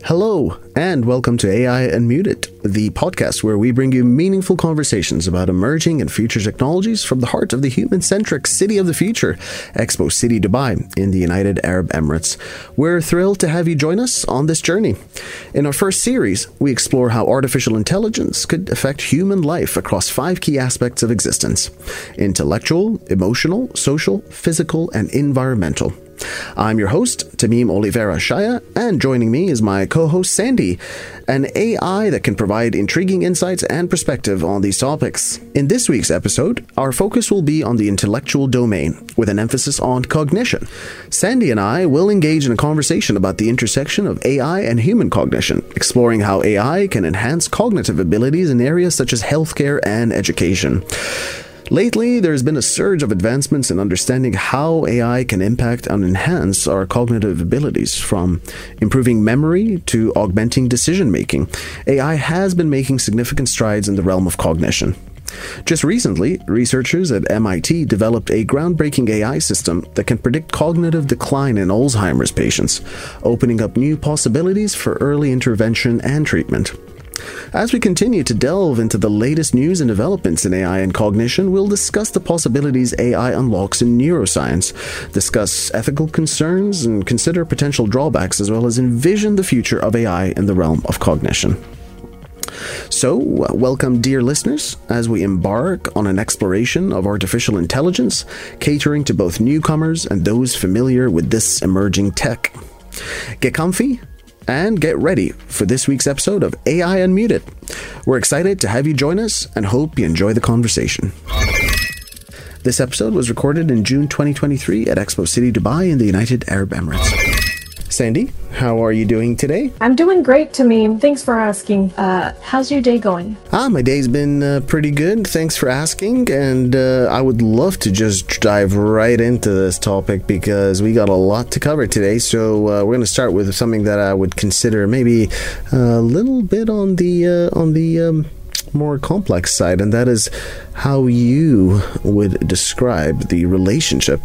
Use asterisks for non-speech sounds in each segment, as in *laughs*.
Hello, and welcome to AI Unmuted, the podcast where we bring you meaningful conversations about emerging and future technologies from the heart of the human centric city of the future, Expo City Dubai in the United Arab Emirates. We're thrilled to have you join us on this journey. In our first series, we explore how artificial intelligence could affect human life across five key aspects of existence intellectual, emotional, social, physical, and environmental. I'm your host, Tameem Oliveira Shaya, and joining me is my co host, Sandy, an AI that can provide intriguing insights and perspective on these topics. In this week's episode, our focus will be on the intellectual domain, with an emphasis on cognition. Sandy and I will engage in a conversation about the intersection of AI and human cognition, exploring how AI can enhance cognitive abilities in areas such as healthcare and education. Lately, there's been a surge of advancements in understanding how AI can impact and enhance our cognitive abilities, from improving memory to augmenting decision making. AI has been making significant strides in the realm of cognition. Just recently, researchers at MIT developed a groundbreaking AI system that can predict cognitive decline in Alzheimer's patients, opening up new possibilities for early intervention and treatment. As we continue to delve into the latest news and developments in AI and cognition, we'll discuss the possibilities AI unlocks in neuroscience, discuss ethical concerns, and consider potential drawbacks, as well as envision the future of AI in the realm of cognition. So, welcome, dear listeners, as we embark on an exploration of artificial intelligence, catering to both newcomers and those familiar with this emerging tech. Get comfy, and get ready for this week's episode of AI Unmuted. We're excited to have you join us and hope you enjoy the conversation. This episode was recorded in June 2023 at Expo City, Dubai, in the United Arab Emirates. Sandy, how are you doing today? I'm doing great, Tameem. Thanks for asking. Uh, how's your day going? Ah, my day's been uh, pretty good. Thanks for asking. And uh, I would love to just dive right into this topic because we got a lot to cover today. So uh, we're going to start with something that I would consider maybe a little bit on the uh, on the um, more complex side, and that is how you would describe the relationship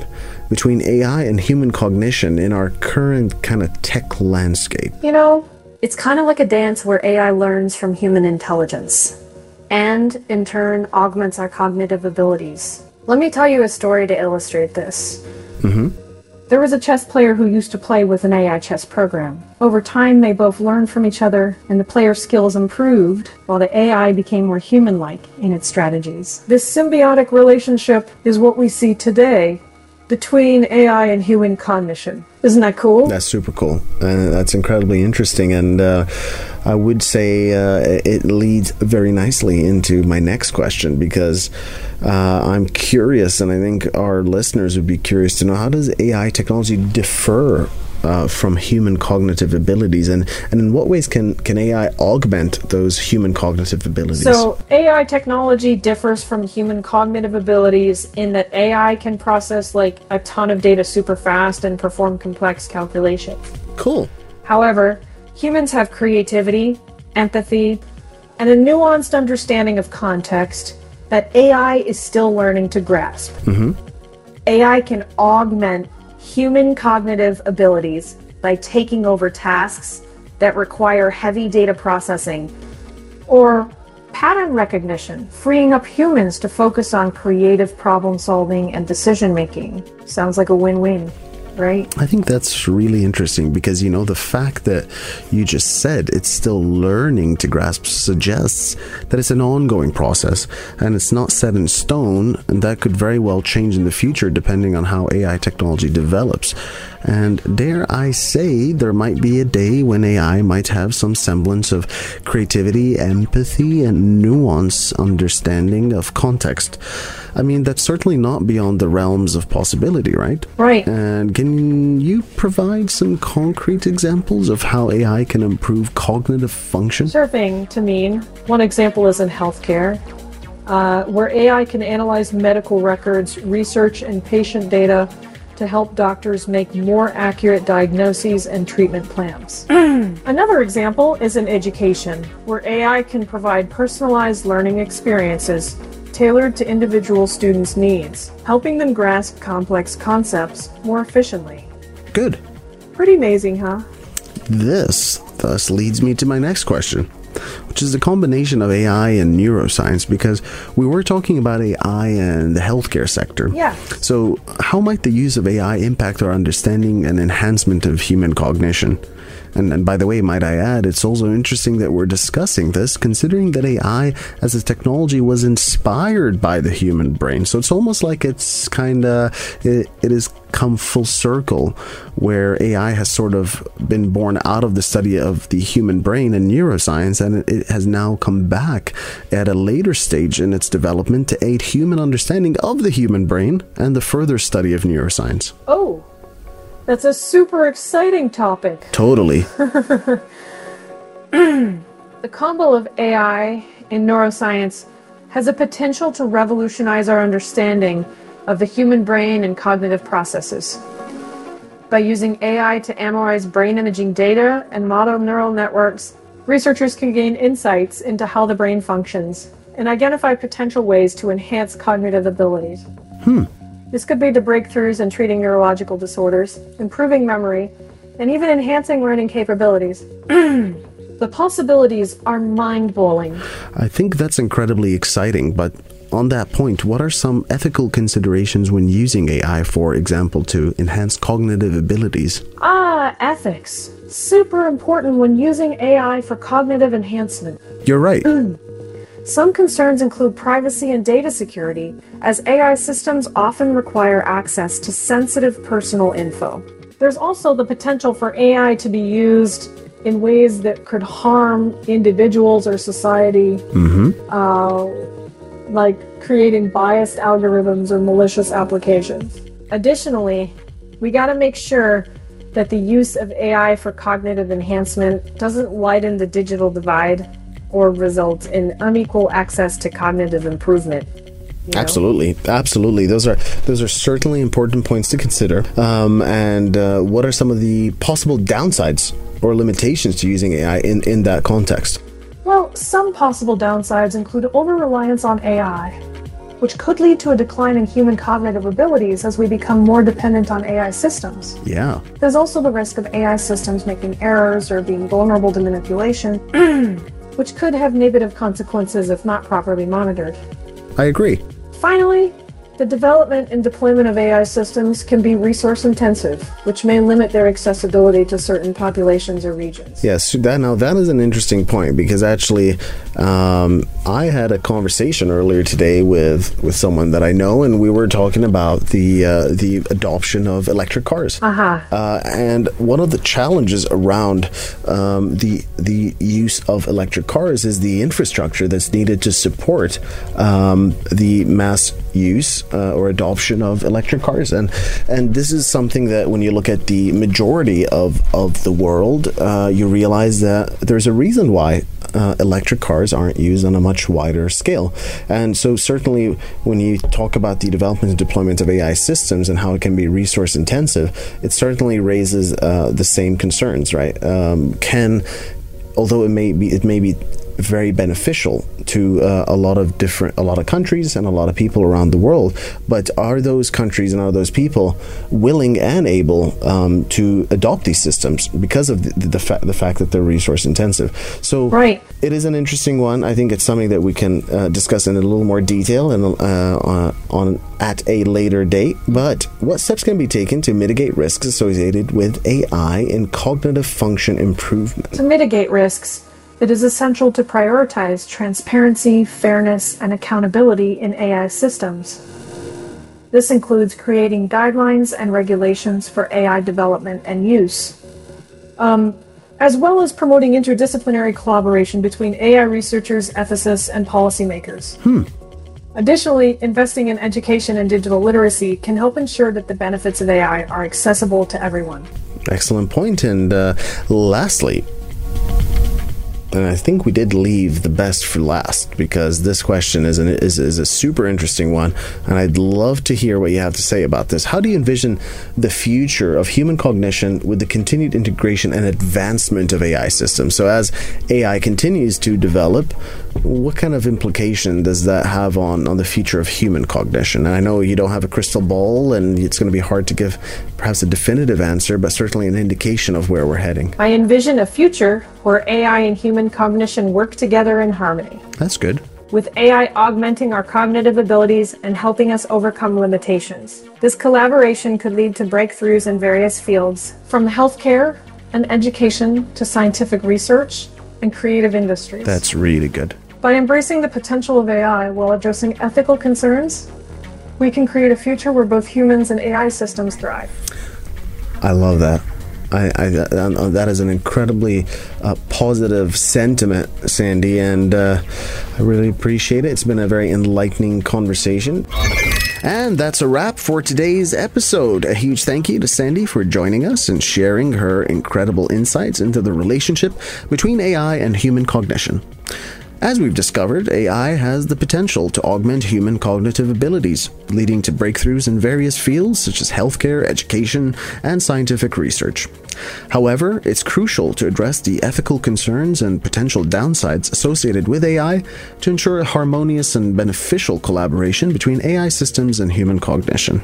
between AI and human cognition in our current kind of tech landscape? You know, it's kind of like a dance where AI learns from human intelligence and, in turn, augments our cognitive abilities. Let me tell you a story to illustrate this. Mm-hmm. There was a chess player who used to play with an AI chess program. Over time, they both learned from each other, and the player's skills improved while the AI became more human like in its strategies. This symbiotic relationship is what we see today between AI and human cognition. Isn't that cool? That's super cool. Uh, that's incredibly interesting. And uh, I would say uh, it leads very nicely into my next question because uh, I'm curious, and I think our listeners would be curious to know how does AI technology differ uh, from human cognitive abilities, and, and in what ways can, can AI augment those human cognitive abilities? So, AI technology differs from human cognitive abilities in that AI can process like a ton of data super fast and perform complex calculations. Cool. However, humans have creativity, empathy, and a nuanced understanding of context that AI is still learning to grasp. Mm-hmm. AI can augment human cognitive abilities by taking over tasks that require heavy data processing or pattern recognition, freeing up humans to focus on creative problem solving and decision making. Sounds like a win win right? I think that's really interesting because, you know, the fact that you just said it's still learning to grasp suggests that it's an ongoing process and it's not set in stone, and that could very well change in the future depending on how AI technology develops. And dare I say, there might be a day when AI might have some semblance of creativity, empathy, and nuance understanding of context. I mean, that's certainly not beyond the realms of possibility, right? Right. And can you provide some concrete examples of how AI can improve cognitive function? Sure thing, Tameem. One example is in healthcare. Uh, where AI can analyze medical records, research, and patient data to help doctors make more accurate diagnoses and treatment plans. *clears throat* Another example is in education, where AI can provide personalized learning experiences tailored to individual students' needs, helping them grasp complex concepts more efficiently. Good. Pretty amazing, huh? This thus leads me to my next question, which is a combination of AI and neuroscience because we were talking about AI and the healthcare sector. Yeah. So, how might the use of AI impact our understanding and enhancement of human cognition? And, and by the way, might I add, it's also interesting that we're discussing this, considering that AI as a technology was inspired by the human brain. So it's almost like it's kind of it, it has come full circle, where AI has sort of been born out of the study of the human brain and neuroscience, and it has now come back at a later stage in its development to aid human understanding of the human brain and the further study of neuroscience. Oh, that's a super exciting topic. Totally. *laughs* The combo of AI and neuroscience has a potential to revolutionize our understanding of the human brain and cognitive processes. By using AI to analyze brain imaging data and model neural networks, researchers can gain insights into how the brain functions and identify potential ways to enhance cognitive abilities. Hmm. This could lead to breakthroughs in treating neurological disorders, improving memory, and even enhancing learning capabilities. *clears throat* the possibilities are mind blowing. I think that's incredibly exciting, but on that point, what are some ethical considerations when using AI, for example, to enhance cognitive abilities? Ah, ethics. Super important when using AI for cognitive enhancement. You're right. *clears throat* Some concerns include privacy and data security, as AI systems often require access to sensitive personal info. There's also the potential for AI to be used in ways that could harm individuals or society, uh, like creating biased algorithms or malicious applications. Additionally, we got to make sure that the use of AI for cognitive enhancement doesn't widen the digital divide or result in unequal access to cognitive improvement. you know? Absolutely, absolutely. Those are those are certainly important points to consider. Um, and uh, what are some of the possible downsides or limitations to using AI in in that context? Well, some possible downsides include over reliance on AI, which could lead to a decline in human cognitive abilities as we become more dependent on AI systems. Yeah, There's also the risk of AI systems making errors or being vulnerable to manipulation, *clears throat* which could have negative consequences if not properly monitored. I agree. Finally, the development and deployment of AI systems can be resource intensive, which may limit their accessibility to certain populations or regions. Yes, that now that is an interesting point because actually, um, I had a conversation earlier today with with someone that I know, and we were talking about the uh, the adoption of electric cars. Aha. Uh, and one of the challenges around um, the the use of electric cars is the infrastructure that's needed to support um, the mass use uh, or adoption of electric cars, and and this is something that when you look at the majority of of the world, uh, you realize that there's a reason why uh, electric cars aren't used on a much wider scale. And so, certainly, when you talk about the development and deployment of AI systems and how it can be resource intensive, it certainly raises uh, the same concerns, right? Um, can although it may be it may be very beneficial to uh, a lot of different a lot of countries and a lot of people around the world. But are those countries and are those people willing and able um, to adopt these systems because of the, the, fa- the fact that they're resource intensive? So Right. it is an interesting one. I think it's something that we can uh, discuss in a little more detail and uh, on, on at a later date. But what steps can be taken to mitigate risks associated with ai in cognitive function improvement? To mitigate risks, it is essential to prioritize transparency, fairness, and accountability in AI systems. This includes creating guidelines and regulations for AI development and use, um, as well as promoting interdisciplinary collaboration between AI researchers, ethicists, and policymakers. Additionally, investing in education and digital literacy can help ensure that the benefits of AI are accessible to everyone. Excellent point. And uh, lastly, and I think we did leave the best for last because this question is, an, is, is a super interesting one, and I'd love to hear what you have to say about this. How do you envision the future of human cognition with the continued integration and advancement of AI systems? So, as AI continues to develop, what kind of implication does that have on, on the future of human cognition? And I know you don't have a crystal ball, and it's going to be hard to give perhaps a definitive answer, but certainly an indication of where we're heading. I envision a future where AI and human cognition work together in harmony. That's good. With AI augmenting our cognitive abilities and helping us overcome limitations. This collaboration could lead to breakthroughs in various fields, from healthcare and education to scientific research and creative industries. That's really good. By embracing the potential of AI while addressing ethical concerns, we can create a future where both humans and AI systems thrive. I love that. I, I that is an incredibly uh, positive sentiment, Sandy, and uh, I really appreciate it. It's been a very enlightening conversation. And that's a wrap for today's episode. A huge thank you to Sandy for joining us and sharing her incredible insights into the relationship between AI and human cognition. As we've discovered, AI has the potential to augment human cognitive abilities, leading to breakthroughs in various fields such as healthcare, education, and scientific research. However, it's crucial to address the ethical concerns and potential downsides associated with AI to ensure a harmonious and beneficial collaboration between AI systems and human cognition.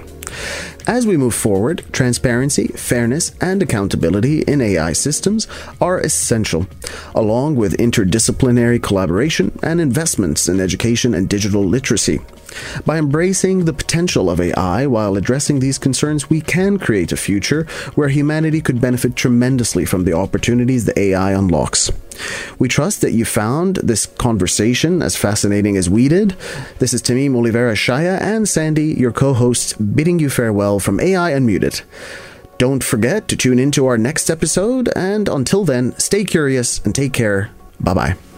As we move forward, transparency, fairness, and accountability in AI systems are essential, along with interdisciplinary collaboration and investments in education and digital literacy. By embracing the potential of AI while addressing these concerns, we can create a future where humanity could benefit tremendously from the opportunities the AI unlocks. We trust that you found this conversation as fascinating as we did. This is Tameem Oliveira Shaya and Sandy, your co hosts, bidding you farewell from AI Unmuted. Don't forget to tune into our next episode, and until then, stay curious and take care. Bye bye.